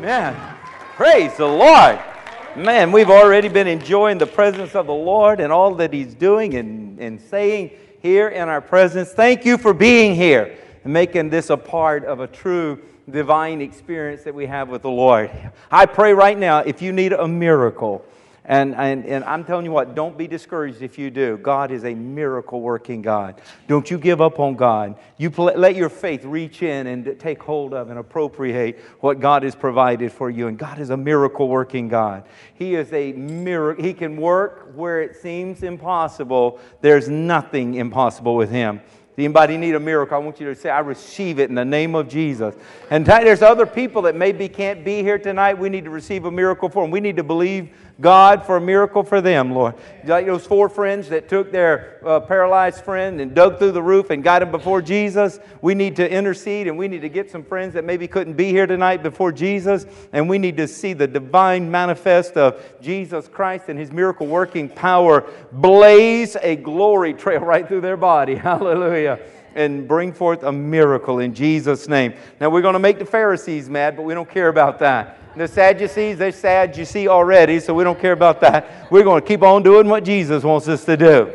Amen. Praise the Lord. Man, we've already been enjoying the presence of the Lord and all that He's doing and, and saying here in our presence. Thank you for being here and making this a part of a true divine experience that we have with the Lord. I pray right now if you need a miracle, and, and, and I'm telling you what, don't be discouraged if you do. God is a miracle working God. Don't you give up on God. You pl- let your faith reach in and take hold of and appropriate what God has provided for you. And God is a miracle working God. He is a miracle. He can work where it seems impossible. There's nothing impossible with Him. Anybody need a miracle? I want you to say, I receive it in the name of Jesus. And there's other people that maybe can't be here tonight. We need to receive a miracle for them. We need to believe God for a miracle for them, Lord. Like those four friends that took their uh, paralyzed friend and dug through the roof and got him before Jesus. We need to intercede and we need to get some friends that maybe couldn't be here tonight before Jesus. And we need to see the divine manifest of Jesus Christ and his miracle working power blaze a glory trail right through their body. Hallelujah and bring forth a miracle in Jesus' name. Now, we're going to make the Pharisees mad, but we don't care about that. The Sadducees, they're sad, you see already, so we don't care about that. We're going to keep on doing what Jesus wants us to do.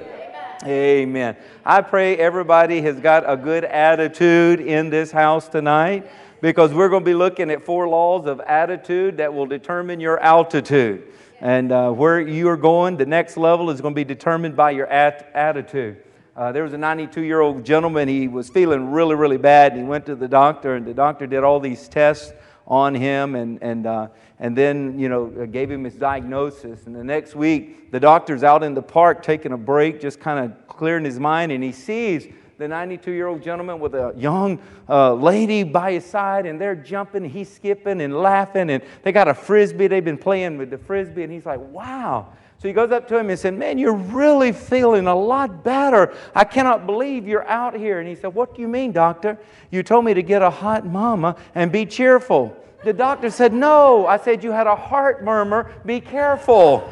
Amen. Amen. I pray everybody has got a good attitude in this house tonight because we're going to be looking at four laws of attitude that will determine your altitude. And uh, where you are going, the next level is going to be determined by your at- attitude. Uh, there was a 92 year old gentleman. He was feeling really, really bad. And he went to the doctor, and the doctor did all these tests on him and, and, uh, and then, you know, gave him his diagnosis. And the next week, the doctor's out in the park taking a break, just kind of clearing his mind, and he sees the 92 year old gentleman with a young uh, lady by his side, and they're jumping, he's skipping and laughing, and they got a frisbee. They've been playing with the frisbee, and he's like, wow. So he goes up to him and said, Man, you're really feeling a lot better. I cannot believe you're out here. And he said, What do you mean, doctor? You told me to get a hot mama and be cheerful. The doctor said, No. I said, You had a heart murmur. Be careful.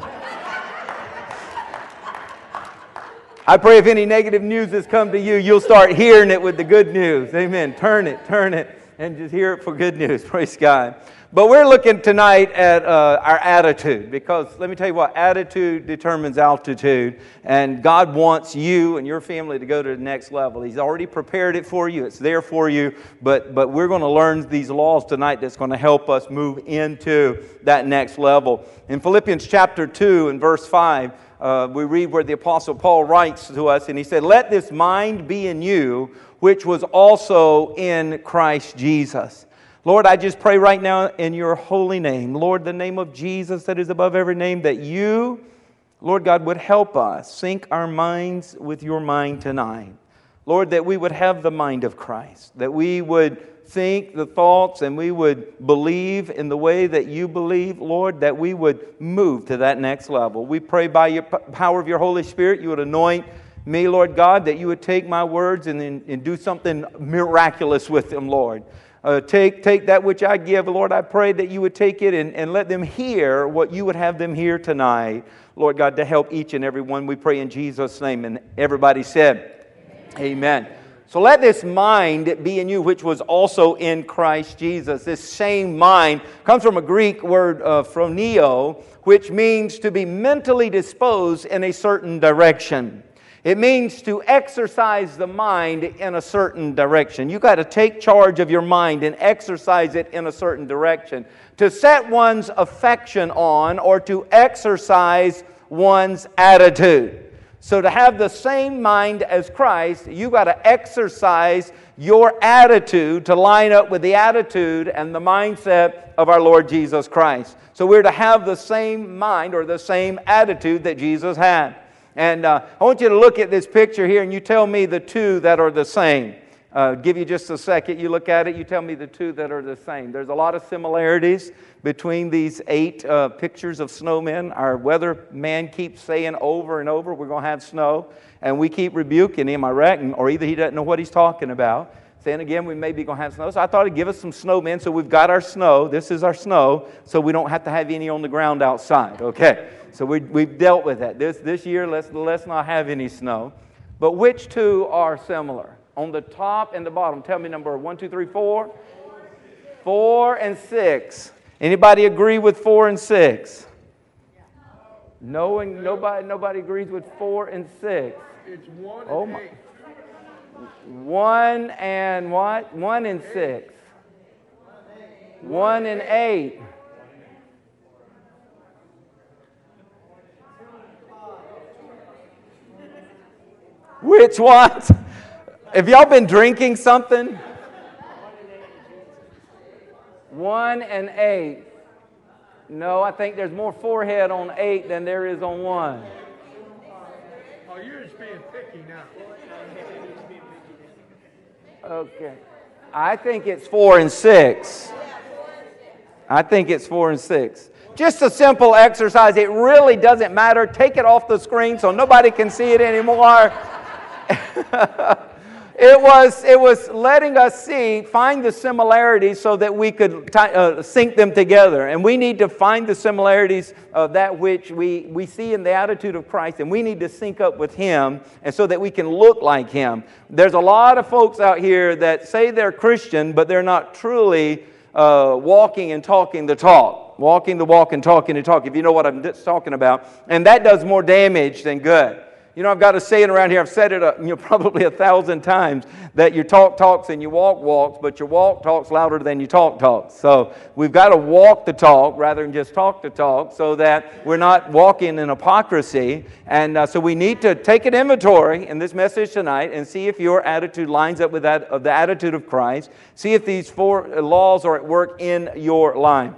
I pray if any negative news has come to you, you'll start hearing it with the good news. Amen. Turn it, turn it, and just hear it for good news. Praise God. But we're looking tonight at uh, our attitude because let me tell you what, attitude determines altitude. And God wants you and your family to go to the next level. He's already prepared it for you, it's there for you. But, but we're going to learn these laws tonight that's going to help us move into that next level. In Philippians chapter 2 and verse 5, uh, we read where the Apostle Paul writes to us, and he said, Let this mind be in you, which was also in Christ Jesus. Lord, I just pray right now in your holy name, Lord, the name of Jesus that is above every name, that you, Lord God, would help us sync our minds with your mind tonight. Lord, that we would have the mind of Christ, that we would think the thoughts and we would believe in the way that you believe, Lord, that we would move to that next level. We pray by your power of your Holy Spirit, you would anoint me, Lord God, that you would take my words and, and do something miraculous with them, Lord. Uh, take, take that which I give. Lord, I pray that you would take it and, and let them hear what you would have them hear tonight. Lord God, to help each and every one. We pray in Jesus' name. And everybody said, Amen. Amen. So let this mind be in you, which was also in Christ Jesus. This same mind comes from a Greek word, uh, phroneo, which means to be mentally disposed in a certain direction. It means to exercise the mind in a certain direction. You got to take charge of your mind and exercise it in a certain direction. To set one's affection on or to exercise one's attitude. So, to have the same mind as Christ, you've got to exercise your attitude to line up with the attitude and the mindset of our Lord Jesus Christ. So, we're to have the same mind or the same attitude that Jesus had. And uh, I want you to look at this picture here and you tell me the two that are the same. Uh, give you just a second. You look at it, you tell me the two that are the same. There's a lot of similarities between these eight uh, pictures of snowmen. Our weather man keeps saying over and over, we're going to have snow. And we keep rebuking him, I reckon, or either he doesn't know what he's talking about. Saying again, we may be going to have snow. So I thought he'd give us some snowmen. So we've got our snow. This is our snow. So we don't have to have any on the ground outside. Okay. So we, we've dealt with that. This, this year, let's, let's not have any snow. But which two are similar? On the top and the bottom, tell me number one, two, three, four. Four and six. Anybody agree with four and six? Knowing nobody nobody agrees with four and six. It's one Oh and my- eight. One and what? One and six. One and eight. Which what? Have y'all been drinking something? One and eight. No, I think there's more forehead on eight than there is on one. Oh, you're just being picky now. Okay. I think it's four and six. I think it's four and six. Just a simple exercise. It really doesn't matter. Take it off the screen so nobody can see it anymore. it was it was letting us see find the similarities so that we could ti uh, sync them together. And we need to find the similarities of that which we, we see in the attitude of christ and we need to sync up with him and so that we can look like him. There's a lot of folks out here that say they're christian but they're not truly uh, walking and talking the talk. Walking the walk and talking the talk if you know what i'm talking about. And that does more damage than good you know, I've got a saying around here, I've said it uh, you know, probably a thousand times, that your talk talks and your walk walks, but your walk talks louder than your talk talks. So we've got to walk the talk rather than just talk the talk so that we're not walking in hypocrisy. And uh, so we need to take an inventory in this message tonight and see if your attitude lines up with that of the attitude of Christ. See if these four laws are at work in your life.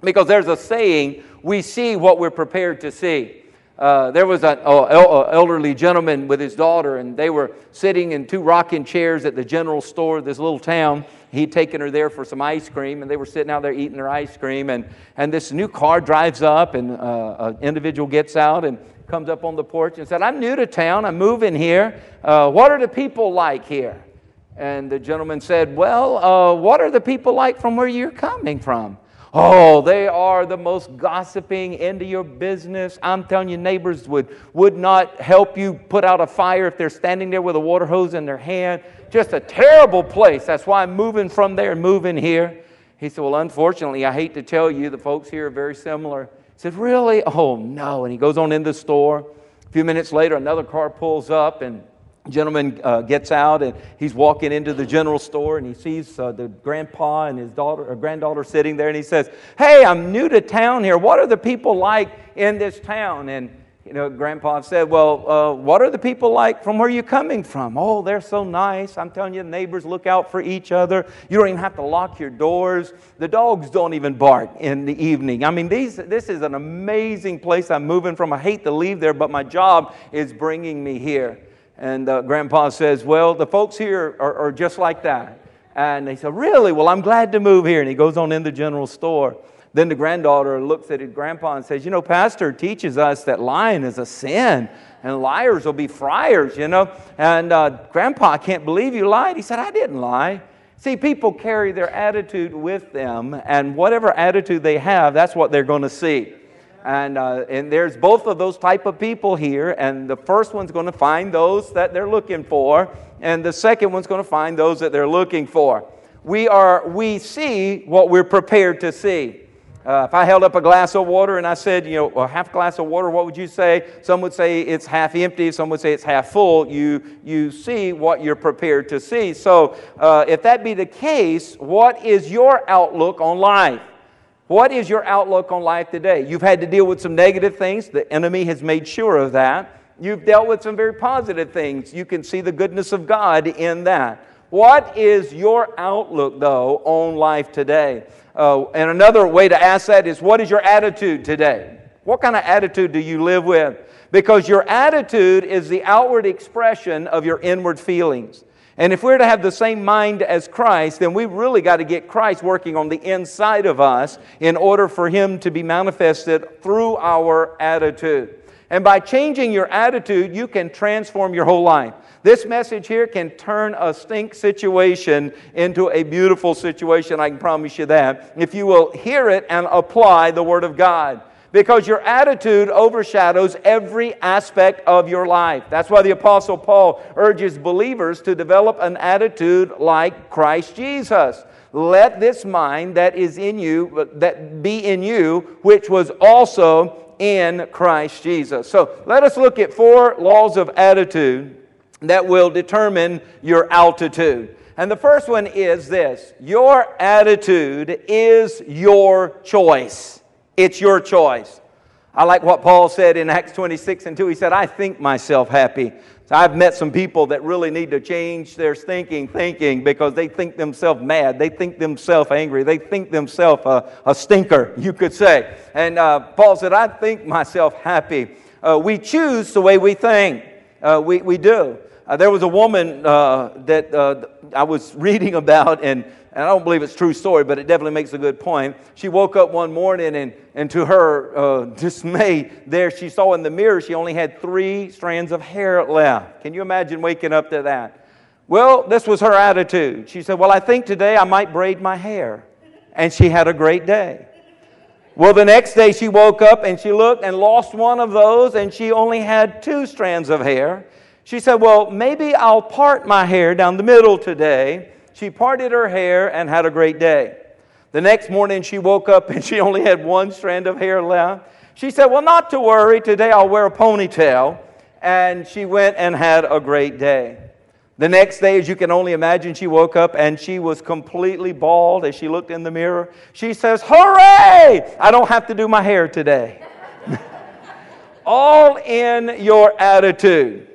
Because there's a saying, we see what we're prepared to see. Uh, there was an el- elderly gentleman with his daughter, and they were sitting in two rocking chairs at the general store of this little town. He'd taken her there for some ice cream, and they were sitting out there eating their ice cream. And, and this new car drives up, and uh, an individual gets out and comes up on the porch and said, I'm new to town, I'm moving here. Uh, what are the people like here? And the gentleman said, Well, uh, what are the people like from where you're coming from? Oh, they are the most gossiping into your business. I'm telling you, neighbors would, would not help you put out a fire if they're standing there with a water hose in their hand. Just a terrible place. That's why I'm moving from there and moving here. He said, Well, unfortunately, I hate to tell you, the folks here are very similar. He said, Really? Oh, no. And he goes on in the store. A few minutes later, another car pulls up and gentleman uh, gets out and he's walking into the general store and he sees uh, the grandpa and his daughter or granddaughter sitting there and he says hey i'm new to town here. What are the people like in this town? And you know grandpa said well uh, what are the people like from where you're coming from? Oh they're so nice. I'm telling you neighbors look out for each other. You don't even have to lock your doors. The dogs don't even bark in the evening. I mean these, this is an amazing place i'm moving from. I hate to leave there but my job is bringing me here and uh, grandpa says, Well, the folks here are, are just like that. And they said, Really? Well, I'm glad to move here. And he goes on in the general store. Then the granddaughter looks at his grandpa and says, You know, Pastor teaches us that lying is a sin, and liars will be friars, you know. And uh, Grandpa, can't believe you lied. He said, I didn't lie. See, people carry their attitude with them, and whatever attitude they have, that's what they're going to see. And, uh, and there's both of those type of people here and the first one's going to find those that they're looking for and the second one's going to find those that they're looking for. We are we see what we're prepared to see. Uh, if i held up a glass of water and i said you know a half glass of water what would you say? Some would say it's half empty some would say it's half full. You you see what you're prepared to see. So uh, if that be the case what is your outlook on life what is your outlook on life today? You've had to deal with some negative things. The enemy has made sure of that. You've dealt with some very positive things. You can see the goodness of God in that. What is your outlook, though, on life today? Uh, and another way to ask that is what is your attitude today? What kind of attitude do you live with? Because your attitude is the outward expression of your inward feelings. And if we're to have the same mind as Christ, then we've really got to get Christ working on the inside of us in order for Him to be manifested through our attitude. And by changing your attitude, you can transform your whole life. This message here can turn a stink situation into a beautiful situation. I can promise you that. If you will hear it and apply the Word of God because your attitude overshadows every aspect of your life. That's why the Apostle Paul urges believers to develop an attitude like Christ Jesus. let this mind that is in you, that be in you, which was also in Christ Jesus. So let us look at four laws of attitude that will determine your altitude. And the first one is this your attitude is your choice. It's your choice. I like what Paul said in Acts 26 and 2. He said, I think myself happy. So I've met some people that really need to change their thinking, thinking because they think themselves mad. They think themselves angry. They think themselves a, a, stinker, you could say. And uh, Paul said, I think myself happy. Uh, we choose the way we think. Uh, we, we do. Uh, there was a woman uh, that uh, I was reading about, and, and I don't believe it's true story, but it definitely makes a good point. She woke up one morning, and, and to her uh, dismay, there she saw in the mirror she only had three strands of hair left. Can you imagine waking up to that? Well, this was her attitude. She said, Well, I think today I might braid my hair. And she had a great day. Well, the next day she woke up and she looked and lost one of those, and she only had two strands of hair. She said, Well, maybe I'll part my hair down the middle today. She parted her hair and had a great day. The next morning she woke up and she only had one strand of hair left. She said, Well, not to worry, today I'll wear a ponytail. And she went and had a great day. The next day, as you can only imagine, she woke up and she was completely bald as she looked in the mirror. She says, Hooray! I don't have to do my hair today. All in your attitude.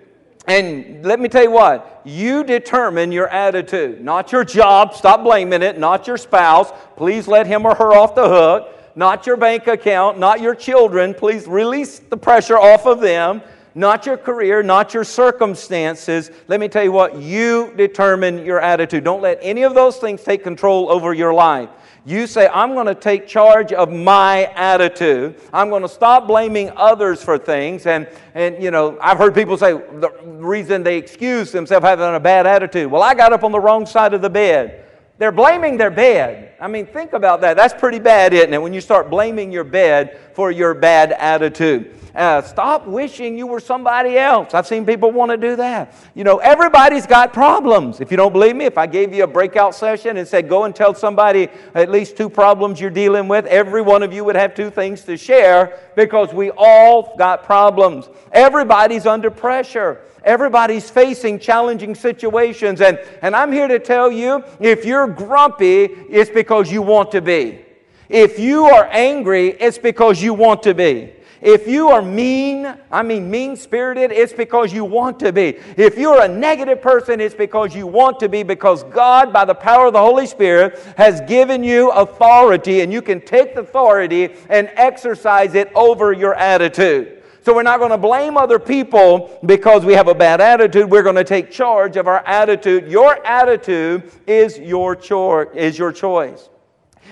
And let me tell you what, you determine your attitude, not your job. Stop blaming it. Not your spouse. Please let him or her off the hook. Not your bank account. Not your children. Please release the pressure off of them. Not your career. Not your circumstances. Let me tell you what, you determine your attitude. Don't let any of those things take control over your life. You say, I'm going to take charge of my attitude. I'm going to stop blaming others for things. And, and, you know, I've heard people say the reason they excuse themselves having a bad attitude. Well, I got up on the wrong side of the bed. They're blaming their bed. I mean, think about that. That's pretty bad, isn't it? When you start blaming your bed for your bad attitude. Uh, stop wishing you were somebody else. I've seen people want to do that. You know, everybody's got problems. If you don't believe me, if I gave you a breakout session and said, go and tell somebody at least two problems you're dealing with, every one of you would have two things to share because we all got problems. Everybody's under pressure. Everybody's facing challenging situations. And, and I'm here to tell you if you're grumpy, it's because you want to be. If you are angry, it's because you want to be. If you are mean, I mean mean spirited, it's because you want to be. If you're a negative person, it's because you want to be, because God, by the power of the Holy Spirit, has given you authority, and you can take the authority and exercise it over your attitude. So we're not going to blame other people because we have a bad attitude. We're going to take charge of our attitude. Your attitude is your is your choice.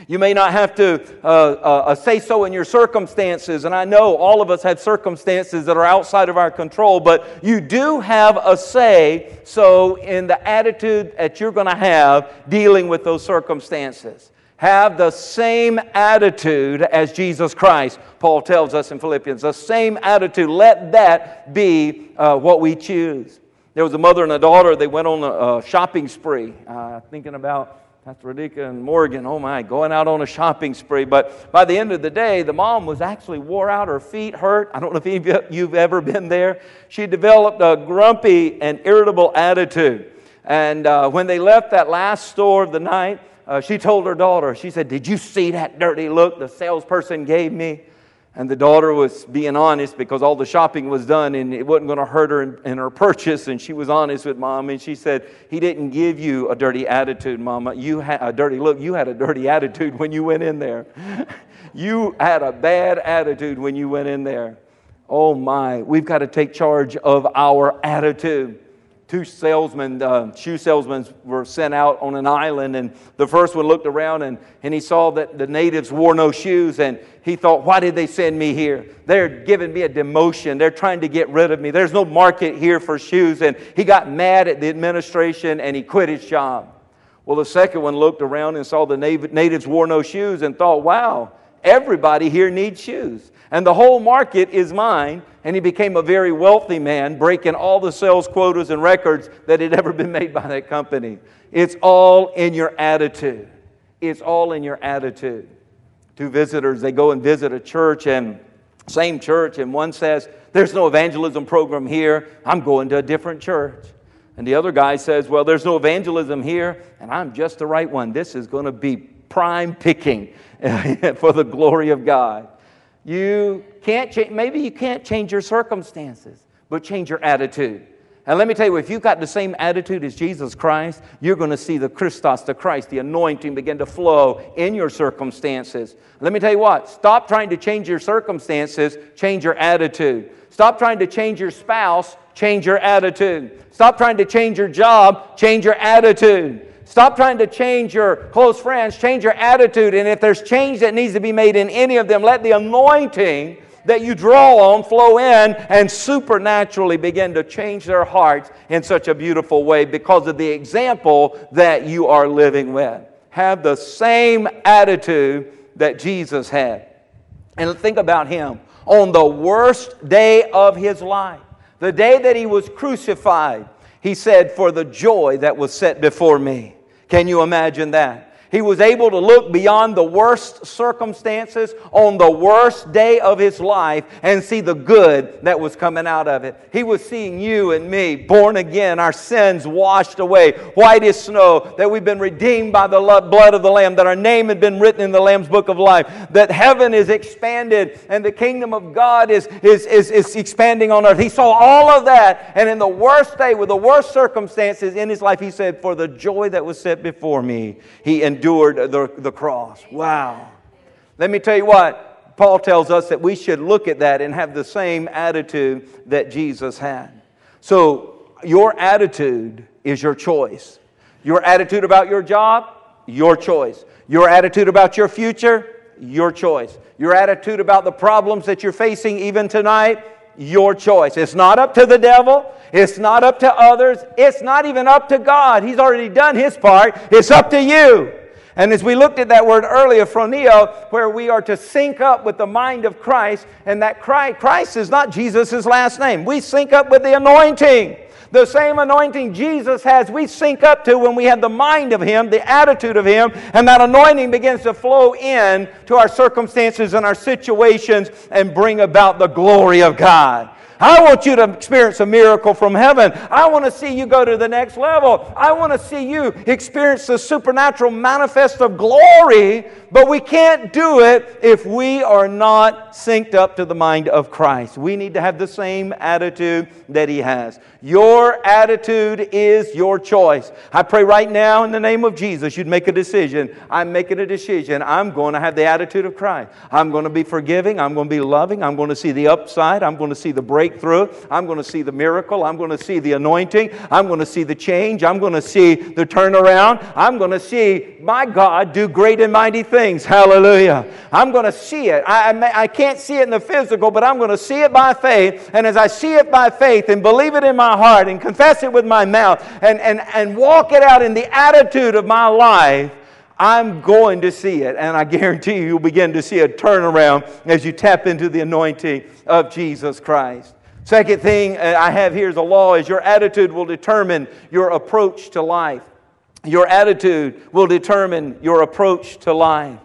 You may not have to uh, uh, uh, say so in your circumstances, and I know all of us have circumstances that are outside of our control, but you do have a say so in the attitude that you're going to have dealing with those circumstances. Have the same attitude as Jesus Christ, Paul tells us in Philippians. The same attitude. Let that be uh, what we choose. There was a mother and a daughter, they went on a, a shopping spree, uh, thinking about Pastor Radika and Morgan, oh my, going out on a shopping spree. But by the end of the day, the mom was actually wore out, her feet hurt. I don't know if any of you've ever been there. She developed a grumpy and irritable attitude. And uh, when they left that last store of the night, uh, she told her daughter, she said, Did you see that dirty look the salesperson gave me? And the daughter was being honest because all the shopping was done and it wasn't going to hurt her in, in, her purchase. And she was honest with mom. And she said, He didn't give you a dirty attitude, mama. You had a dirty look. You had a dirty attitude when you went in there. you had a bad attitude when you went in there. Oh my, we've got to take charge of our attitude two salesmen, uh, shoe salesmen, were sent out on an island, and the first one looked around and, and he saw that the natives wore no shoes, and he thought, Why did they send me here? They're giving me a demotion. They're trying to get rid of me. There's no market here for shoes. And he got mad at the administration and he quit his job. Well, the second one looked around and saw the natives wore no shoes and thought, Wow, everybody here needs shoes and the whole market is mine. And he became a very wealthy man, breaking all the sales quotas and records that had ever been made by that company. It's all in your attitude. It's all in your attitude. Two visitors, they go and visit a church and same church, and one says, There's no evangelism program here. I'm going to a different church. And the other guy says, Well, there's no evangelism here, and I'm just the right one. This is going to be prime picking for the glory of God. You can't change, maybe you can't change your circumstances, but change your attitude. And let me tell you, if you've got the same attitude as Jesus Christ, you're going to see the Christos, the Christ, the anointing begin to flow in your circumstances. Let me tell you what, stop trying to change your circumstances, change your attitude. Stop trying to change your spouse, change your attitude. Stop trying to change your job, change your attitude. Stop trying to change your close friends, change your attitude. And if there's change that needs to be made in any of them, let the anointing that you draw on flow in and supernaturally begin to change their hearts in such a beautiful way because of the example that you are living with. Have the same attitude that Jesus had. And think about him on the worst day of his life, the day that he was crucified. He said, For the joy that was set before me. Can you imagine that? He was able to look beyond the worst circumstances on the worst day of his life and see the good that was coming out of it. He was seeing you and me born again, our sins washed away, white as snow, that we've been redeemed by the blood of the Lamb, that our name had been written in the Lamb's book of life, that heaven is expanded and the kingdom of God is, is, is, is expanding on earth. He saw all of that, and in the worst day, with the worst circumstances in his life, he said, For the joy that was set before me, he endured endured the, the cross. Wow. Let me tell you what, Paul tells us that we should look at that and have the same attitude that Jesus had. So, your attitude is your choice. Your attitude about your job, your choice. Your attitude about your future, your choice. Your attitude about the problems that you're facing even tonight, your choice. It's not up to the devil. It's not up to others. It's not even up to God. He's already done his part. It's up to you. And as we looked at that word earlier, phroneo, where we are to sync up with the mind of Christ, and that Christ is not Jesus' last name. We sync up with the anointing. The same anointing Jesus has, we sync up to when we have the mind of Him, the attitude of Him, and that anointing begins to flow in to our circumstances and our situations and bring about the glory of God. I want you to experience a miracle from heaven. I want to see you go to the next level. I want to see you experience the supernatural manifest of glory, but we can't do it if we are not synced up to the mind of Christ. We need to have the same attitude that He has. Your attitude is your choice. I pray right now in the name of Jesus, you'd make a decision. I'm making a decision. I'm going to have the attitude of Christ. I'm going to be forgiving. I'm going to be loving. I'm going to see the upside. I'm going to see the breakthrough. I'm going to see the miracle. I'm going to see the anointing. I'm going to see the change. I'm going to see the turnaround. I'm going to see my God do great and mighty things. Hallelujah. I'm going to see it. I, I, I can't see it in the physical, but I'm going to see it by faith. And as I see it by faith and believe it in my heart and confess it with my mouth and, and, and walk it out in the attitude of my life, I'm going to see it. And I guarantee you, you'll begin to see a turnaround as you tap into the anointing of Jesus Christ. Second thing uh, I have here is a law is your attitude will determine your approach to life. Your attitude will determine your approach to life.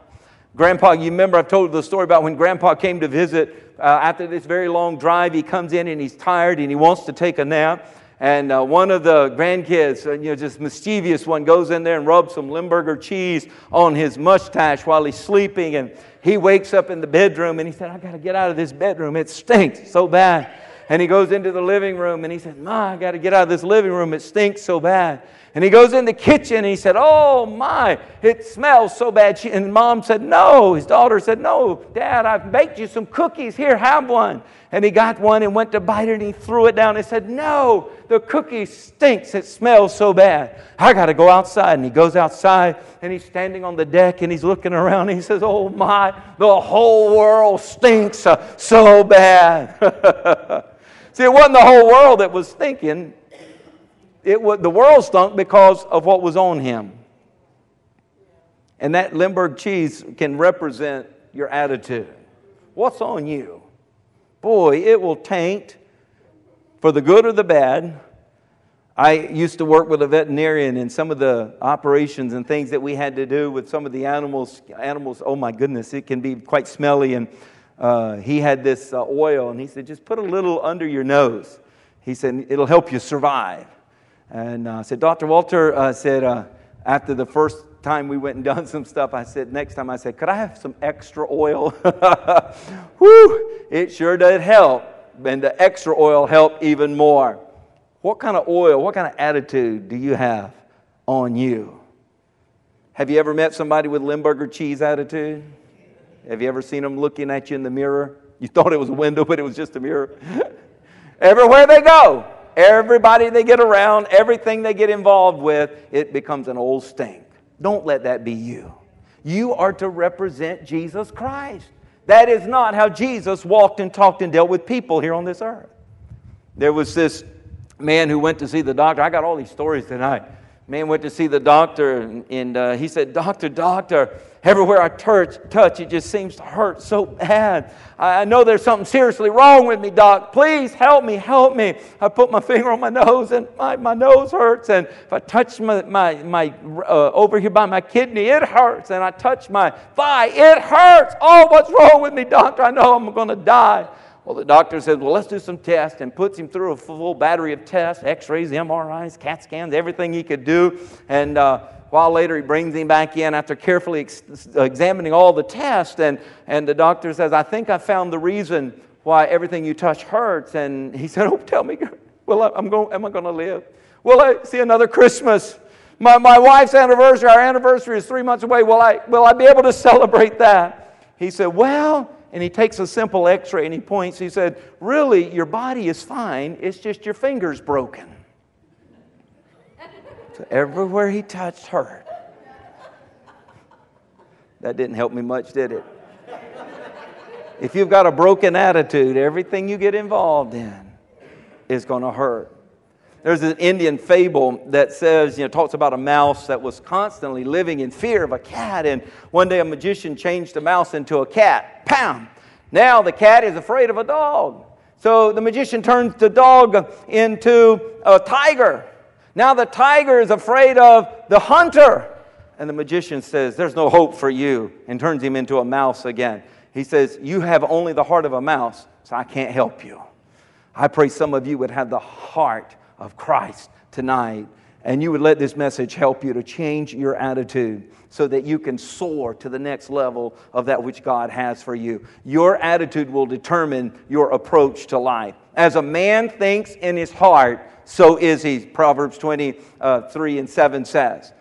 Grandpa, you remember I've told the story about when Grandpa came to visit uh, after this very long drive, he comes in and he's tired and he wants to take a nap. And uh, one of the grandkids, uh, you know, just mischievous one, goes in there and rubs some Limburger cheese on his mustache while he's sleeping. And he wakes up in the bedroom and he said, I got to get out of this bedroom. It stinks so bad. And he goes into the living room and he said, Ma, I got to get out of this living room. It stinks so bad. And he goes in the kitchen and he said, Oh my, it smells so bad. She, and mom said, No. His daughter said, No, dad, I've baked you some cookies. Here, have one. And he got one and went to bite it and he threw it down and said, No, the cookie stinks. It smells so bad. I got to go outside. And he goes outside and he's standing on the deck and he's looking around and he says, Oh my, the whole world stinks uh, so bad. See, it wasn't the whole world that was stinking it was, the world stunk because of what was on him. And that Limburg cheese can represent your attitude. What's on you? Boy, it will taint, for the good or the bad, I used to work with a veterinarian and some of the operations and things that we had to do with some of the animals. Animals, oh my goodness, it can be quite smelly. And uh, he had this uh, oil, and he said, just put a little under your nose. He said, it'll help you survive. And I uh, said, Dr. Walter uh, said, uh, after the first time we went and done some stuff, I said, next time I said, could I have some extra oil? Whew, it sure did help. And the extra oil helped even more. What kind of oil, what kind of attitude do you have on you? Have you ever met somebody with Limburger cheese attitude? Have you ever seen them looking at you in the mirror? You thought it was a window, but it was just a mirror. Everywhere they go, everybody they get around, everything they get involved with, it becomes an old stink. Don't let that be you. You are to represent Jesus Christ. That is not how Jesus walked and talked and dealt with people here on this earth. There was this man who went to see the doctor. I got all these stories tonight. Man went to see the doctor, and, and uh, he said, Doctor, doctor, everywhere I touch, touch, it just seems to hurt so bad. I, know there's something seriously wrong with me, doc. Please help me, help me. I put my finger on my nose, and my, my nose hurts. And if I touch my, my, my uh, over here by my kidney, it hurts. And I touch my thigh, it hurts. Oh, what's wrong with me, doctor? I know I'm going to die. Well, the doctor says, Well, let's do some tests and puts him through a full battery of tests x rays, MRIs, CAT scans, everything he could do. And uh, while later, he brings him back in after carefully ex- examining all the tests. And, and the doctor says, I think I found the reason why everything you touch hurts. And he said, Oh, tell me, well, I'm going, am I going to live? Will I see another Christmas? My, my wife's anniversary, our anniversary is three months away. Will I, will I be able to celebrate that? He said, Well, and he takes a simple x ray and he points. He said, Really, your body is fine, it's just your finger's broken. So everywhere he touched hurt. That didn't help me much, did it? If you've got a broken attitude, everything you get involved in is going to hurt. There's an Indian fable that says, you know, talks about a mouse that was constantly living in fear of a cat. And one day a magician changed the mouse into a cat. Pound. Now the cat is afraid of a dog. So the magician turns the dog into a tiger. Now the tiger is afraid of the hunter. And the magician says, There's no hope for you, and turns him into a mouse again. He says, You have only the heart of a mouse, so I can't help you. I pray some of you would have the heart of Christ tonight. And you would let this message help you to change your attitude so that you can soar to the next level of that which God has for you. Your attitude will determine your approach to life. As a man thinks in his heart, so is he. Proverbs 23 uh, and 7 says.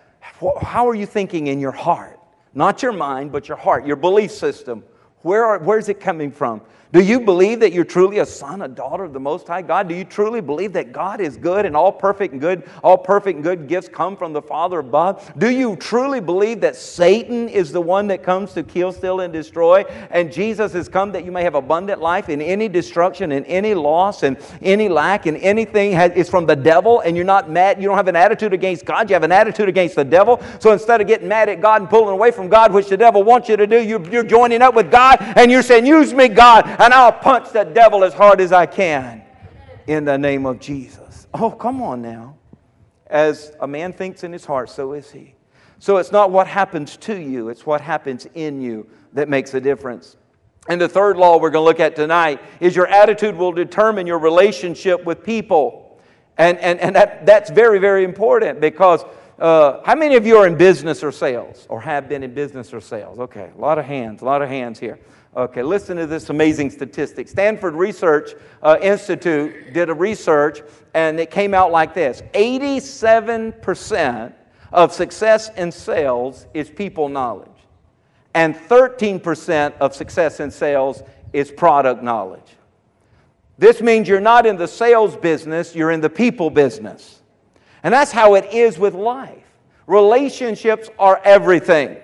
How are you thinking in your heart? Not your mind, but your heart, your belief system. Where are, where's it coming from? Do you believe that you're truly a son, a daughter of the Most High God? Do you truly believe that God is good and all perfect and good, all perfect and good gifts come from the Father above? Do you truly believe that Satan is the one that comes to kill, steal, and destroy, and Jesus has come that you may have abundant life in any destruction, in any loss, and any lack, and anything is from the devil, and you're not mad, you don't have an attitude against God, you have an attitude against the devil. So instead of getting mad at God and pulling away from God, which the devil wants you to do, you're joining up with God, and you're saying, Use me, God and I'll punch that devil as hard as I can in the name of Jesus. Oh, come on now. As a man thinks in his heart, so is he. So it's not what happens to you, it's what happens in you that makes a difference. And the third law we're going to look at tonight is your attitude will determine your relationship with people. And, and, and that, that's very, very important because uh, how many of you are in business or sales or have been in business or sales? Okay, a lot of hands, a lot of hands here. Okay, listen to this amazing statistic. Stanford Research uh, Institute did a research, and it came out like this 87% of success in sales is people knowledge, and 13% of success in sales is product knowledge. This means you're not in the sales business, you're in the people business. And that's how it is with life. Relationships are everything.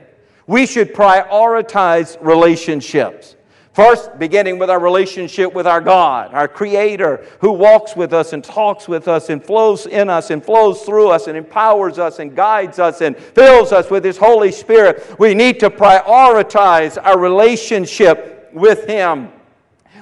We should prioritize relationships. First, beginning with our relationship with our God, our Creator, who walks with us and talks with us and flows in us and flows through us and empowers us and guides us and fills us with His Holy Spirit. We need to prioritize our relationship with Him.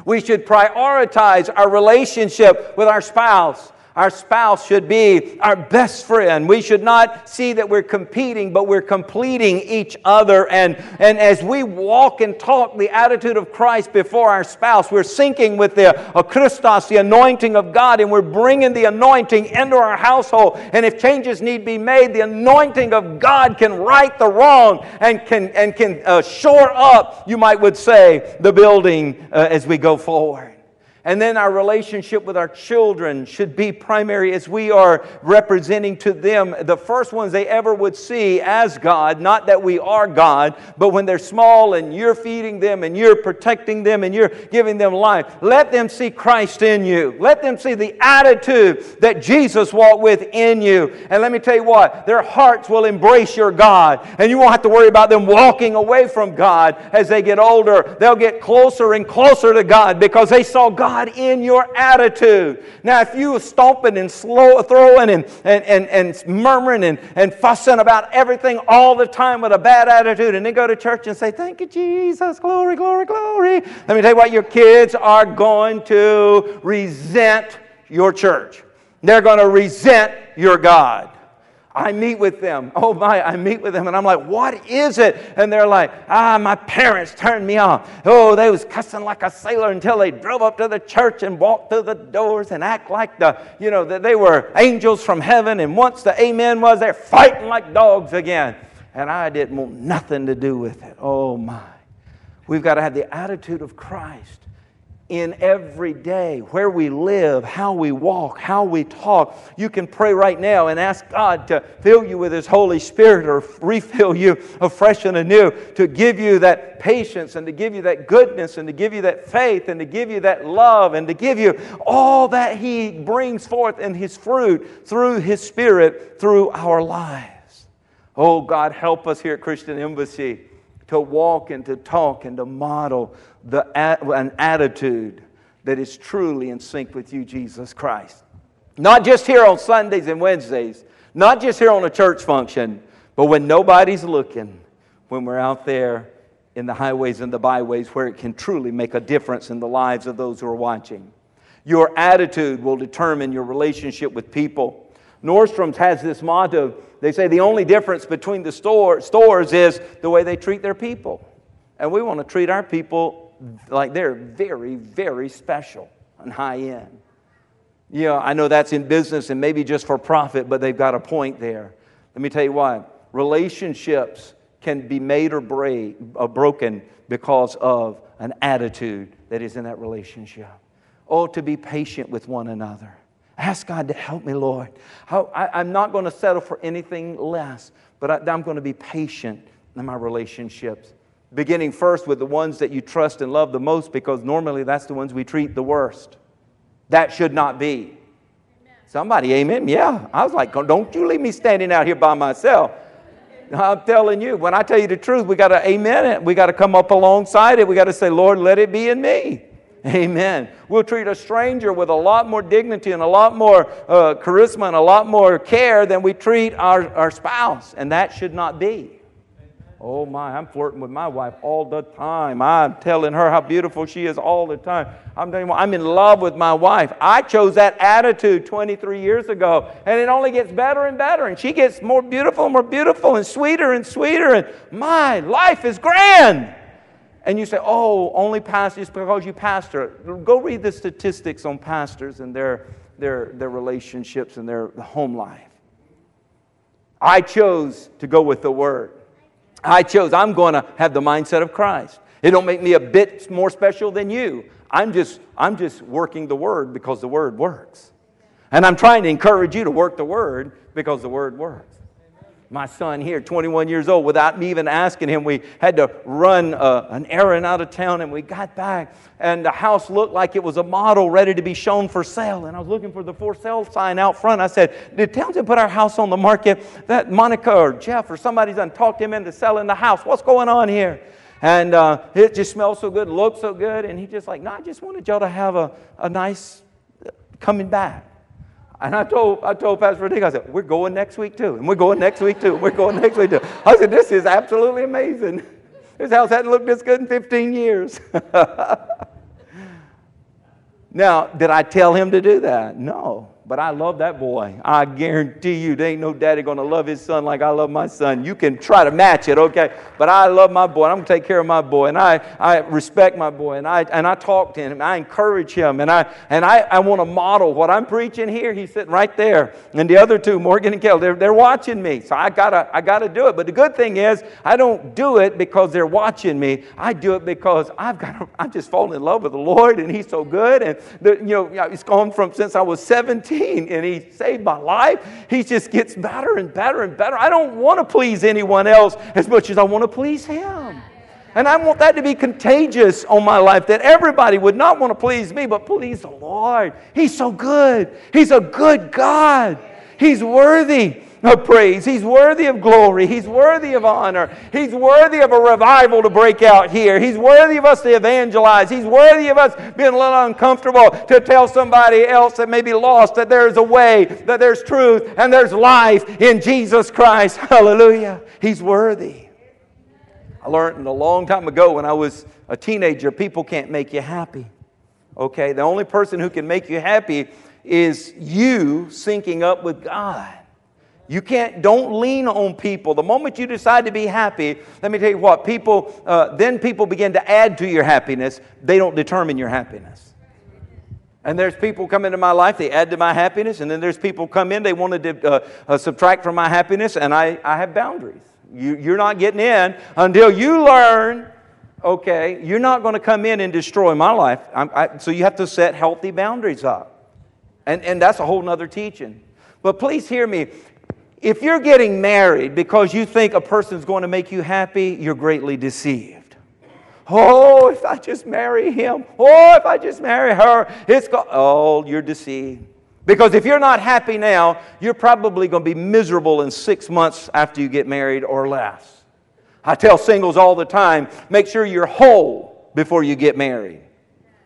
We should prioritize our relationship with our spouse, Our spouse should be our best friend. We should not see that we're competing, but we're completing each other. And, and as we walk and talk the attitude of Christ before our spouse, we're syncing with the uh, Christos, the anointing of God, and we're bringing the anointing into our household. And if changes need be made, the anointing of God can right the wrong and can, and can uh, shore up, you might would say, the building uh, as we go forward. And then our relationship with our children should be primary as we are representing to them the first ones they ever would see as God. Not that we are God, but when they're small and you're feeding them and you're protecting them and you're giving them life, let them see Christ in you. Let them see the attitude that Jesus walked with in you. And let me tell you what, their hearts will embrace your God. And you won't have to worry about them walking away from God as they get older. They'll get closer and closer to God because they saw God God in your attitude. Now, if you are stomping and slow, throwing and, and, and, and murmuring and, and fussing about everything all the time with a bad attitude, and then go to church and say, Thank you, Jesus, glory, glory, glory. Let me tell you what, your kids are going to resent your church. They're going to resent your God. I meet with them. Oh my, I meet with them and I'm like, what is it? And they're like, ah, my parents turned me off. Oh, they was cussing like a sailor until they drove up to the church and walked through the doors and act like the, you know, that they were angels from heaven. And once the amen was, they're fighting like dogs again. And I didn't want nothing to do with it. Oh my. We've got to have the attitude of Christ in every day, where we live, how we walk, how we talk. You can pray right now and ask God to fill you with His Holy Spirit or refill you afresh and anew, to give you that patience and to give you that goodness and to give you that faith and to give you that love and to give you all that He brings forth in His fruit through His Spirit through our lives. Oh, God, help us here at Christian Embassy to walk and to talk and to model the, an attitude that is truly in sync with you, Jesus Christ. Not just here on Sundays and Wednesdays, not just here on a church function, but when nobody's looking, when we're out there in the highways and the byways where it can truly make a difference in the lives of those who are watching. Your attitude will determine your relationship with people. Nordstrom's has this motto. They say the only difference between the store, stores is the way they treat their people. And we want to treat our people like they're very, very special and high end. Yeah, I know that's in business and maybe just for profit, but they've got a point there. Let me tell you why. relationships can be made or break, uh, broken because of an attitude that is in that relationship. Oh, to be patient with one another. Ask God to help me, Lord. I, am not going to settle for anything less, but I, I'm going to be patient in my relationships beginning first with the ones that you trust and love the most because normally that's the ones we treat the worst. That should not be. Somebody, amen? Yeah. I was like, don't you leave me standing out here by myself. I'm telling you, when I tell you the truth, we got to amen it. We got to come up alongside it. We got to say, Lord, let it be in me. Amen. We'll treat a stranger with a lot more dignity and a lot more uh, charisma and a lot more care than we treat our, our spouse. And that should not be. Oh my, I'm flirting with my wife all the time. I'm telling her how beautiful she is all the time. I'm telling you, I'm in love with my wife. I chose that attitude 23 years ago, and it only gets better and better. And she gets more beautiful and more beautiful and sweeter and sweeter. And my life is grand. And you say, oh, only pastors because you pastor. Go read the statistics on pastors and their, their, their relationships and their home life. I chose to go with the word. I chose, I'm going to have the mindset of Christ. It don't make me a bit more special than you. I'm just, I'm just working the word because the word works. And I'm trying to encourage you to work the word because the word works my son here, 21 years old, without me even asking him. We had to run uh, an errand out of town and we got back, and the house looked like it was a model ready to be shown for sale. And I was looking for the for sale sign out front. I said, Did Townsend put our house on the market? That Monica or Jeff or somebody's done talked him into selling the house. What's going on here? And uh, it just smells so good, looks so good. And he just like, No, I just wanted y'all to have a, a nice uh, coming back. And I told, I told Pastor Dick, I said, we're going next week too. And we're going next week too. And we're going next week too. I said, this is absolutely amazing. This house hadn't looked this good in 15 years. now, did I tell him to do that? No. But I love that boy. I guarantee you, there ain't no daddy gonna love his son like I love my son. You can try to match it, okay? But I love my boy. I'm gonna take care of my boy, and I, I respect my boy, and I and I talk to him, I encourage him, and I and I, I want to model what I'm preaching here. He's sitting right there, and the other two, Morgan and Kel, they're, they're watching me. So I gotta I gotta do it. But the good thing is, I don't do it because they're watching me. I do it because I've got I'm just falling in love with the Lord, and He's so good, and the, you know it's gone from since I was 17 and He saved my life. He just gets better and better and better. I don't want to please anyone else as much as I want to please Him. And I want that to be contagious on my life, that everybody would not want to please me, but please the Lord. He's so good. He's a good God. He's worthy of praise. He's worthy of glory. He's worthy of honor. He's worthy of a revival to break out here. He's worthy of us to evangelize. He's worthy of us being a little uncomfortable to tell somebody else that may be lost that there's a way, that there's truth, and there's life in Jesus Christ. Hallelujah. He's worthy. I learned a long time ago when I was a teenager people can't make you happy. Okay? The only person who can make you happy is you syncing up with God. You can't, don't lean on people. The moment you decide to be happy, let me tell you what, people, uh, then people begin to add to your happiness. They don't determine your happiness. And there's people come into my life, they add to my happiness, and then there's people come in, they want to uh, uh, subtract from my happiness, and I, I have boundaries. You, you're not getting in until you learn, okay, you're not going to come in and destroy my life. I, so you have to set healthy boundaries up. And, and that's a whole nother teaching. But please hear me. If you're getting married because you think a person's going to make you happy, you're greatly deceived. Oh, if I just marry him. Oh, if I just marry her, it's go- oh, you're deceived. Because if you're not happy now, you're probably going to be miserable in six months after you get married or less. I tell singles all the time make sure you're whole before you get married.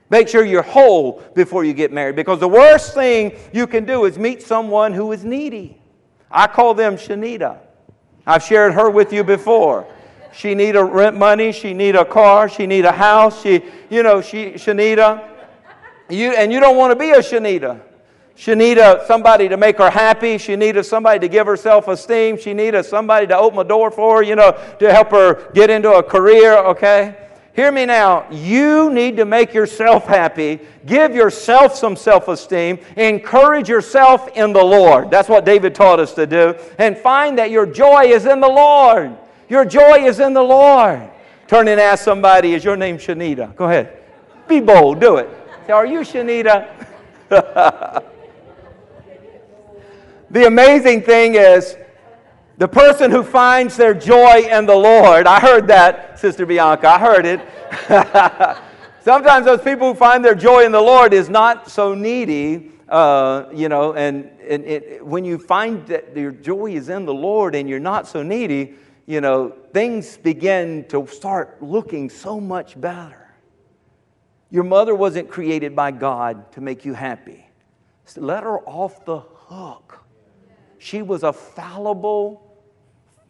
Make sure you're whole before you get married. Because the worst thing you can do is meet someone who is needy. I call them Shanita. I've shared her with you before. She need a rent money. She need a car. She need a house. She, you know, she Shanita. You and you don't want to be a Shanita. She needed somebody to make her happy. She needed somebody to give her self-esteem. She needed somebody to open a door for her, you know, to help her get into a career, okay? Hear me now. You need to make yourself happy. Give yourself some self esteem. Encourage yourself in the Lord. That's what David taught us to do. And find that your joy is in the Lord. Your joy is in the Lord. Turn and ask somebody, Is your name Shanita? Go ahead. Be bold. Do it. Say, Are you Shanita? the amazing thing is, the person who finds their joy in the Lord, I heard that, Sister Bianca, I heard it. Sometimes those people who find their joy in the Lord is not so needy, uh, you know, and, and it, when you find that your joy is in the Lord and you're not so needy, you know, things begin to start looking so much better. Your mother wasn't created by God to make you happy. Let her off the hook. She was a fallible,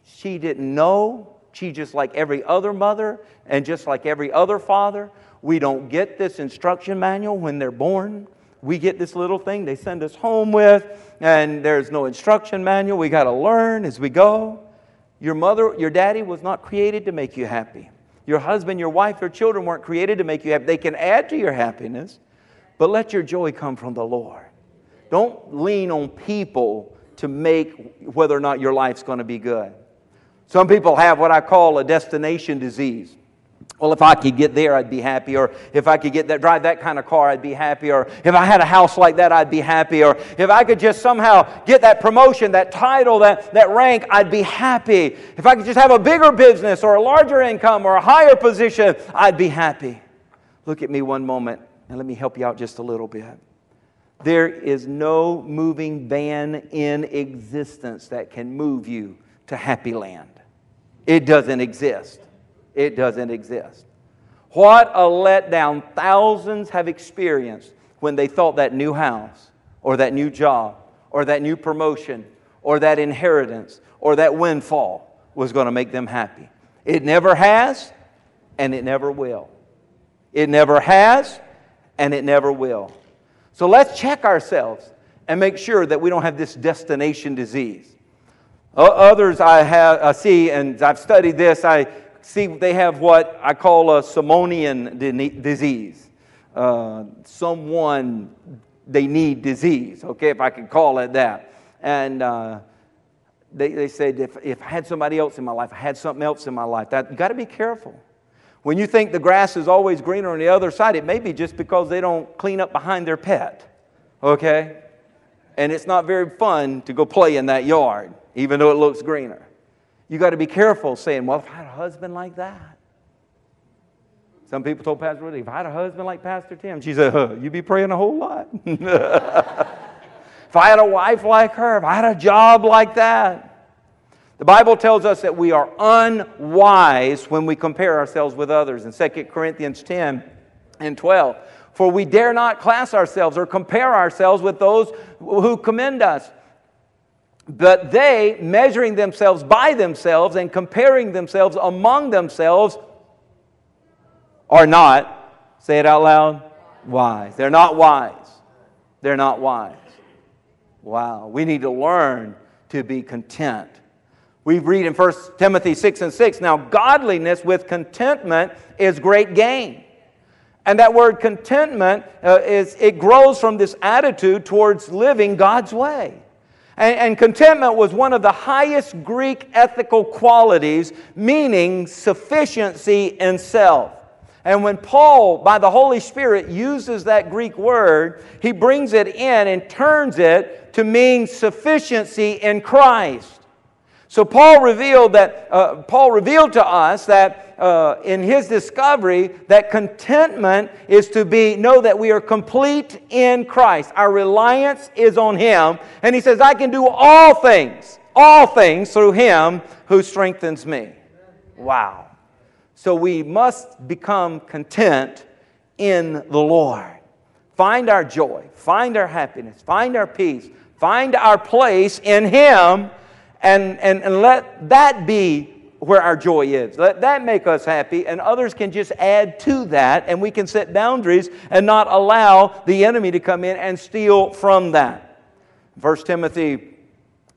she didn't know. She just like every other mother and just like every other father. We don't get this instruction manual when they're born. We get this little thing they send us home with, and there's no instruction manual. We got to learn as we go. Your mother, your daddy was not created to make you happy. Your husband, your wife, your children weren't created to make you happy. They can add to your happiness, but let your joy come from the Lord. Don't lean on people to make whether or not your life's going to be good. Some people have what I call a destination disease. Well, if I could get there, I'd be happy. Or if I could get that, drive that kind of car, I'd be happy. Or if I had a house like that, I'd be happy. Or if I could just somehow get that promotion, that title, that, that rank, I'd be happy. If I could just have a bigger business or a larger income or a higher position, I'd be happy. Look at me one moment and let me help you out just a little bit. There is no moving van in existence that can move you to happy land. It doesn't exist. It doesn't exist. What a letdown thousands have experienced when they thought that new house or that new job or that new promotion or that inheritance or that windfall was going to make them happy. It never has and it never will. It never has and it never will. So let's check ourselves and make sure that we don't have this destination disease. Others I, have, I see, and I've studied this, I see they have what I call a Simonian disease. Uh, someone, they need disease, okay, if I can call it that. And uh, they, they said, if, if I had somebody else in my life, I had something else in my life, that, you got to be careful. When you think the grass is always greener on the other side, it may be just because they don't clean up behind their pet, okay? And it's not very fun to go play in that yard, even though it looks greener. You got to be careful saying, well, if I had a husband like that. Some people told Pastor Woody, if I had a husband like Pastor Tim, she said, huh, you'd be praying a whole lot. if I had a wife like her, if I had a job like that. The Bible tells us that we are unwise when we compare ourselves with others in 2 Corinthians 10 and 12. For we dare not class ourselves or compare ourselves with those who commend us. But they, measuring themselves by themselves and comparing themselves among themselves, are not, say it out loud, wise. They're not wise. They're not wise. Wow. We need to learn to be content. We read in 1 Timothy 6 and 6 now, godliness with contentment is great gain. And that word contentment uh, is it grows from this attitude towards living God's way. And, and, contentment was one of the highest Greek ethical qualities, meaning sufficiency in self. And when Paul, by the Holy Spirit, uses that Greek word, he brings it in and turns it to mean sufficiency in Christ. So Paul revealed that uh, Paul revealed to us that uh, in his discovery that contentment is to be know that we are complete in Christ. Our reliance is on Him, and he says, "I can do all things, all things through Him who strengthens me." Wow! So we must become content in the Lord. Find our joy, find our happiness, find our peace, find our place in Him and, and, and let that be where our joy is. Let that make us happy, and others can just add to that, and we can set boundaries and not allow the enemy to come in and steal from that. 1 Timothy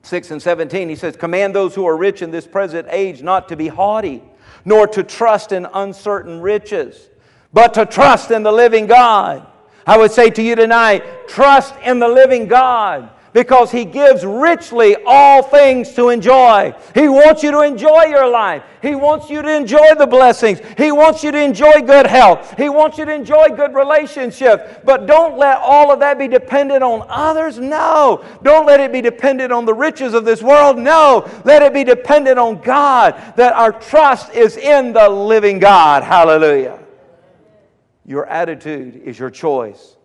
6 and 17, he says, Command those who are rich in this present age not to be haughty, nor to trust in uncertain riches, but to trust in the living God. I would say to you tonight, trust in the living God because He gives richly all things to enjoy. He wants you to enjoy your life. He wants you to enjoy the blessings. He wants you to enjoy good health. He wants you to enjoy good relationships. But don't let all of that be dependent on others. No. Don't let it be dependent on the riches of this world. No. Let it be dependent on God, that our trust is in the living God. Hallelujah. Your attitude is your choice.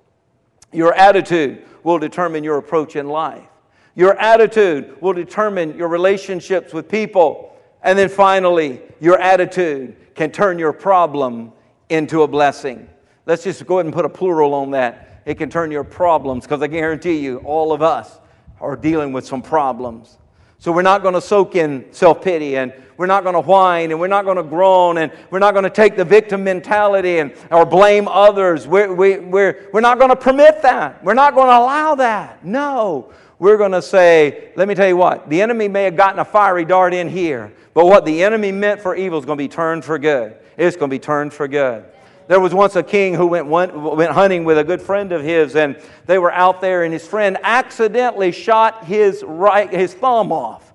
Your attitude will determine your approach in life. Your attitude will determine your relationships with people. And then finally, your attitude can turn your problem into a blessing. Let's just go ahead and put a plural on that. It can turn your problems, because I guarantee you, all of us are dealing with some problems. So we're not going to soak in self pity and we're not going to whine and we're not going to groan and we're not going to take the victim mentality and or blame others. We're, we, we're, we're not going to permit that. We're not going to allow that. No. We're going to say, let me tell you what, the enemy may have gotten a fiery dart in here, but what the enemy meant for evil is going to be turned for good. It's going to be turned for good. There was once a king who went, went hunting with a good friend of his, and they were out there, and his friend accidentally shot his, right, his thumb off.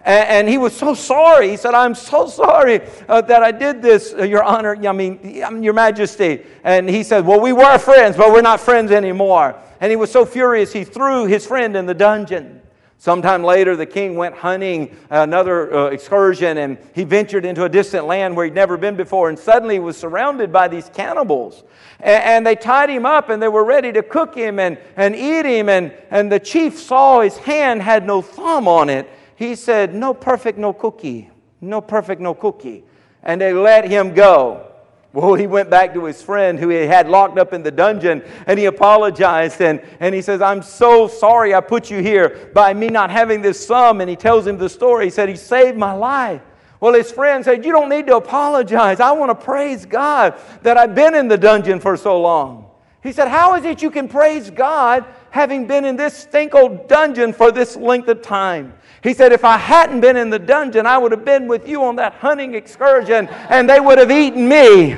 And, he was so sorry. He said, I'm so sorry uh, that I did this, uh, Your Honor, I mean, um, Your Majesty. And he said, Well, we were friends, but we're not friends anymore. And he was so furious, he threw his friend in the dungeon. Sometime later, the king went hunting another uh, excursion and he ventured into a distant land where he'd never been before and suddenly was surrounded by these cannibals. And, and, they tied him up and they were ready to cook him and, and eat him. And, and the chief saw his hand had no thumb on it. He said, No perfect, no cookie. No perfect, no cookie. And they let him go. Well, he went back to his friend who he had locked up in the dungeon and he apologized and, and he says, I'm so sorry I put you here by me not having this sum. And he tells him the story. He said, He saved my life. Well, his friend said, You don't need to apologize. I want to praise God that I've been in the dungeon for so long. He said, How is it you can praise God having been in this stink old dungeon for this length of time. He said, If I hadn't been in the dungeon, I would have been with you on that hunting excursion and they would have eaten me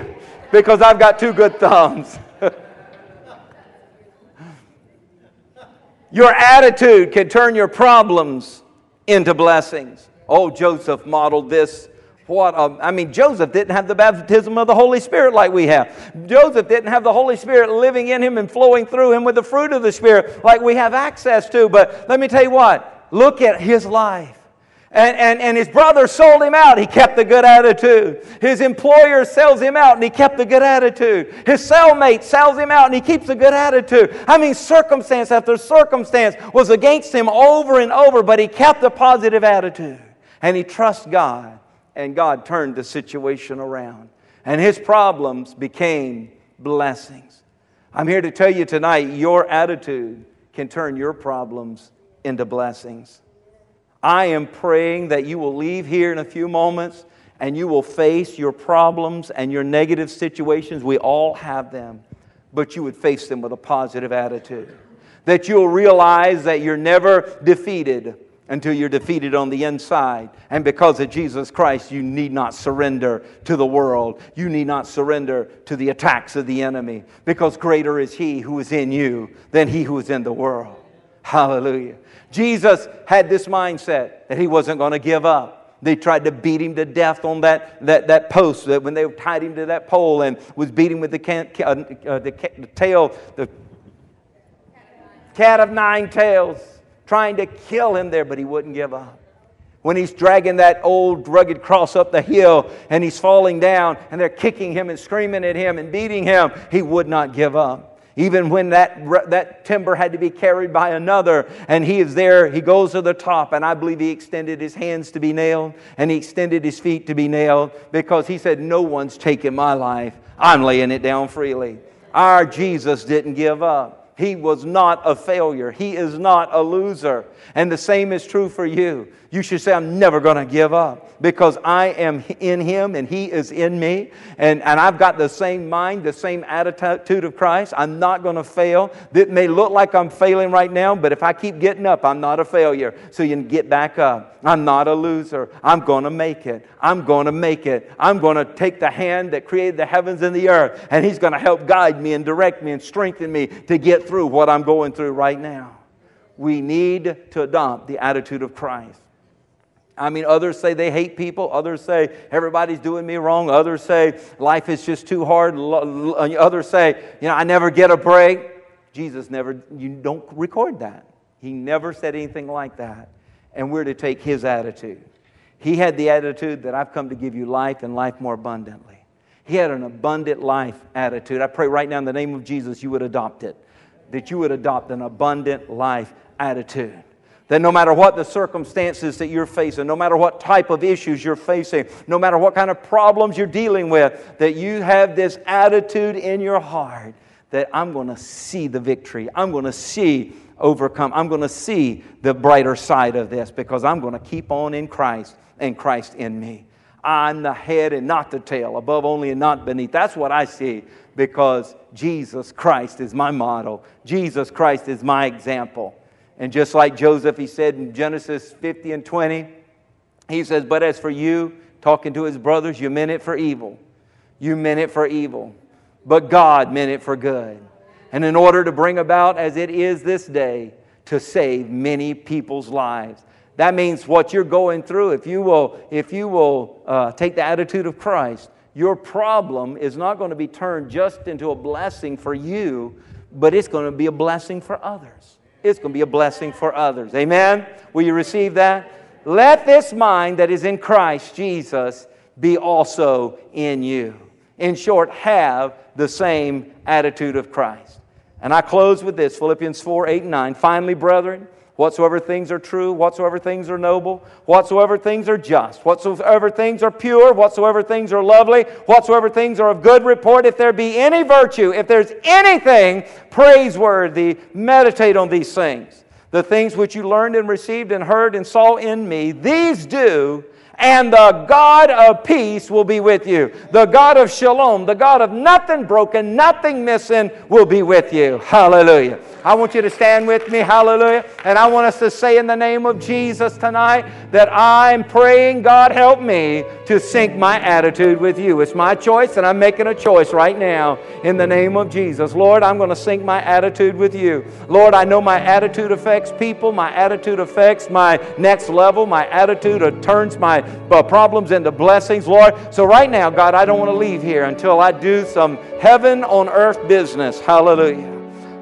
because I've got two good thumbs. your attitude can turn your problems into blessings. Oh, Joseph modeled this what a, I mean, Joseph didn't have the baptism of the Holy Spirit like we have. Joseph didn't have the Holy Spirit living in him and flowing through him with the fruit of the Spirit like we have access to. But let me tell you what, look at his life. And, and, and his brother sold him out. He kept the good attitude. His employer sells him out and he kept the good attitude. His cellmate sells him out and he keeps a good attitude. I mean, circumstance after circumstance was against him over and over, but he kept a positive attitude. And he trusts God and God turned the situation around. And his problems became blessings. I'm here to tell you tonight your attitude can turn your problems into blessings. I am praying that you will leave here in a few moments and you will face your problems and your negative situations. We all have them, but you would face them with a positive attitude. That you'll realize that you're never defeated until you're defeated on the inside. And because of Jesus Christ, you need not surrender to the world. You need not surrender to the attacks of the enemy because greater is He who is in you than He who is in the world. Hallelujah. Jesus had this mindset that He wasn't going to give up. They tried to beat him to death on that, that, that post that when they tied him to that pole and was beating with the, can, uh, uh, the, the tail, the cat of nine tails trying to kill him there, but he wouldn't give up. When he's dragging that old rugged cross up the hill and he's falling down and they're kicking him and screaming at him and beating him, he would not give up. Even when that, that timber had to be carried by another and he is there, he goes to the top, and I believe he extended his hands to be nailed and he extended his feet to be nailed because he said, No one's taking my life. I'm laying it down freely. Our Jesus didn't give up. He was not a failure. He is not a loser. And the same is true for you. You should say, I'm never going to give up because I am in Him and He is in me. And, and I've got the same mind, the same attitude of Christ. I'm not going to fail. It may look like I'm failing right now, but if I keep getting up, I'm not a failure. So you can get back up. I'm not a loser. I'm going to make it. I'm going to make it. I'm going to take the hand that created the heavens and the earth, and He's going to help guide me and direct me and strengthen me to get through what I'm going through right now. We need to adopt the attitude of Christ. I mean, others say they hate people. Others say everybody's doing me wrong. Others say life is just too hard. Uh, others say, you know, I never get a break. Jesus never, you don't record that. He never said anything like that. And we're to take his attitude. He had the attitude that I've come to give you life and life more abundantly. He had an abundant life attitude. I pray right now in the name of Jesus you would adopt it, that you would adopt an abundant life attitude. That no matter what the circumstances that you're facing, no matter what type of issues you're facing, no matter what kind of problems you're dealing with, that you have this attitude in your heart that I'm going to see the victory. I'm going to see overcome. I'm going to see the brighter side of this because I'm going to keep on in Christ and Christ in me. I'm the head and not the tail, above only and not beneath. That's what I see because Jesus Christ is my model. Jesus Christ is my example. And just like Joseph, he said in Genesis 50 and 20, he says, But as for you, talking to his brothers, you meant it for evil. You meant it for evil. But God meant it for good. And in order to bring about, as it is this day, to save many people's lives. That means what you're going through, if you will, if you will uh, take the attitude of Christ, your problem is not going to be turned just into a blessing for you, but it's going to be a blessing for others it's going to be a blessing for others. Amen? Will you receive that? Let this mind that is in Christ Jesus be also in you. In short, have the same attitude of Christ. And I close with this Philippians 4 8 and 9. Finally, brethren, whatsoever things are true, whatsoever things are noble, whatsoever things are just, whatsoever things are pure, whatsoever things are lovely, whatsoever things are of good report, if there be any virtue, if there's anything praiseworthy, meditate on these things. The things which you learned and received and heard and saw in me, these do, and the God of peace will be with you. The God of shalom, the God of nothing broken, nothing missing will be with you. Hallelujah. I want you to stand with me. Hallelujah. And I want us to say in the name of Jesus tonight that I'm praying, God, help me to sync my attitude with you. It's my choice, and I'm making a choice right now in the name of Jesus. Lord, I'm going to sync my attitude with you. Lord, I know my attitude affects people, my attitude affects my next level, my attitude turns my uh, problems into blessings, Lord. So right now, God, I don't want to leave here until I do some heaven on earth business. Hallelujah.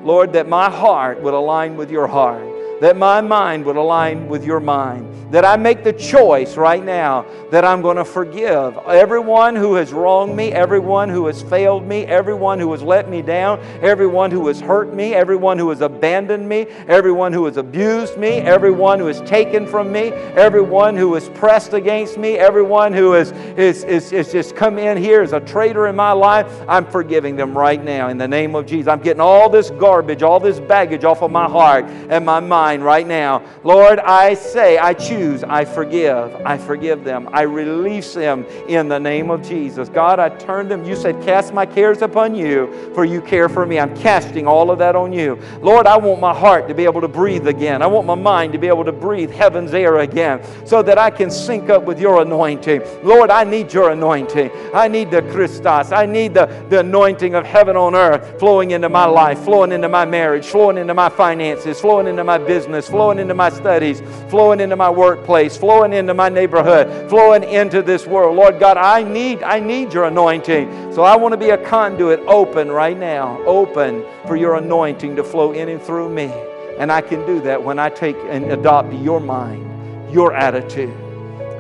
Lord, that my heart would align with your heart that my mind would align with your mind. That I make the choice right now that I'm going to forgive everyone who has wronged me, everyone who has failed me, everyone who has let me down, everyone who has hurt me, everyone who has abandoned me, everyone who has abused me, everyone who has taken from me, everyone who has pressed against me, everyone who has is, is, is just come in here as a traitor in my life. I'm forgiving them right now in the name of Jesus. I'm getting all this garbage, all this baggage off of my heart and my mind mind right now. Lord, I say, I choose, I forgive. I forgive them. I release them in the name of Jesus. God, I turn them. You said, Cast my cares upon you, for you care for me. I'm casting all of that on you. Lord, I want my heart to be able to breathe again. I want my mind to be able to breathe heaven's air again so that I can sync up with your anointing. Lord, I need your anointing. I need the Christos. I need the, the anointing of heaven on earth flowing into my life, flowing into my marriage, flowing into my finances, flowing into my business business, flowing into my studies, flowing into my workplace, flowing into my neighborhood, flowing into this world. Lord God, I need, I need your anointing. So I want to be a conduit open right now, open for your anointing to flow in and through me. And I can do that when I take and adopt your mind, your attitude.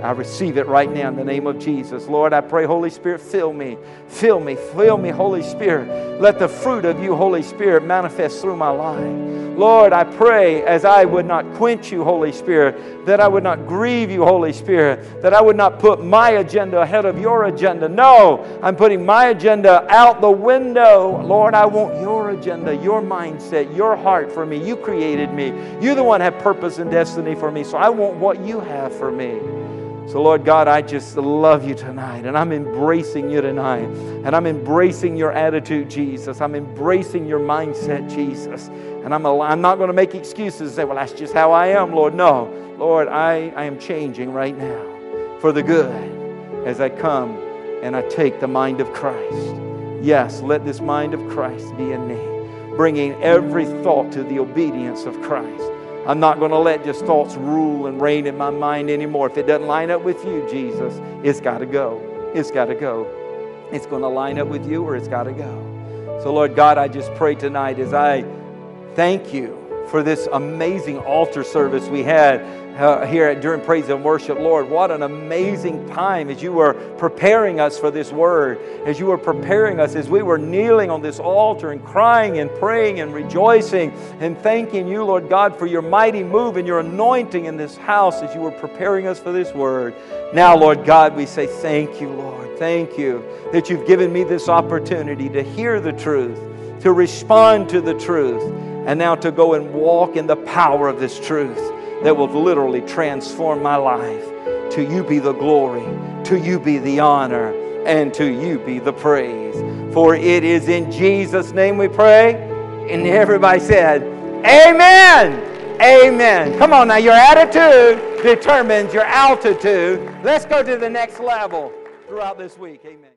I receive it right now in the name of Jesus. Lord, I pray, Holy Spirit, fill me. Fill me. Fill me, Holy Spirit. Let the fruit of you, Holy Spirit, manifest through my life. Lord, I pray as I would not quench you, Holy Spirit, that I would not grieve you, Holy Spirit, that I would not put my agenda ahead of your agenda. No, I'm putting my agenda out the window. Lord, I want your agenda, your mindset, your heart for me. You created me. You're the one have purpose and destiny for me. So I want what you have for me. So, Lord God, I just love you tonight, and I'm embracing you tonight, and I'm embracing your attitude, Jesus. I'm embracing your mindset, Jesus. And I'm, I'm not going to make excuses and say, well, that's just how I am, Lord. No, Lord, I, I am changing right now for the good as I come and I take the mind of Christ. Yes, let this mind of Christ be in me, bringing every thought to the obedience of Christ. I'm not going to let just thoughts rule and reign in my mind anymore. If it doesn't line up with you, Jesus, it's got to go. It's got to go. It's going to line up with you or it's got to go. So, Lord God, I just pray tonight as I thank you for this amazing altar service we had uh, here at, during praise and worship. Lord, what an amazing time as you were preparing us for this word, as you were preparing us, as we were kneeling on this altar and crying and praying and rejoicing and thanking you, Lord God, for your mighty move and your anointing in this house as you were preparing us for this word. Now, Lord God, we say thank you, Lord. Thank you that you've given me this opportunity to hear the truth, to respond to the truth, and now to go and walk in the power of this truth that will literally transform my life. To you be the glory, to you be the honor, and to you be the praise. For it is in Jesus' name we pray. And everybody said, Amen. Amen. Come on now, your attitude determines your altitude. Let's go to the next level throughout this week. Amen.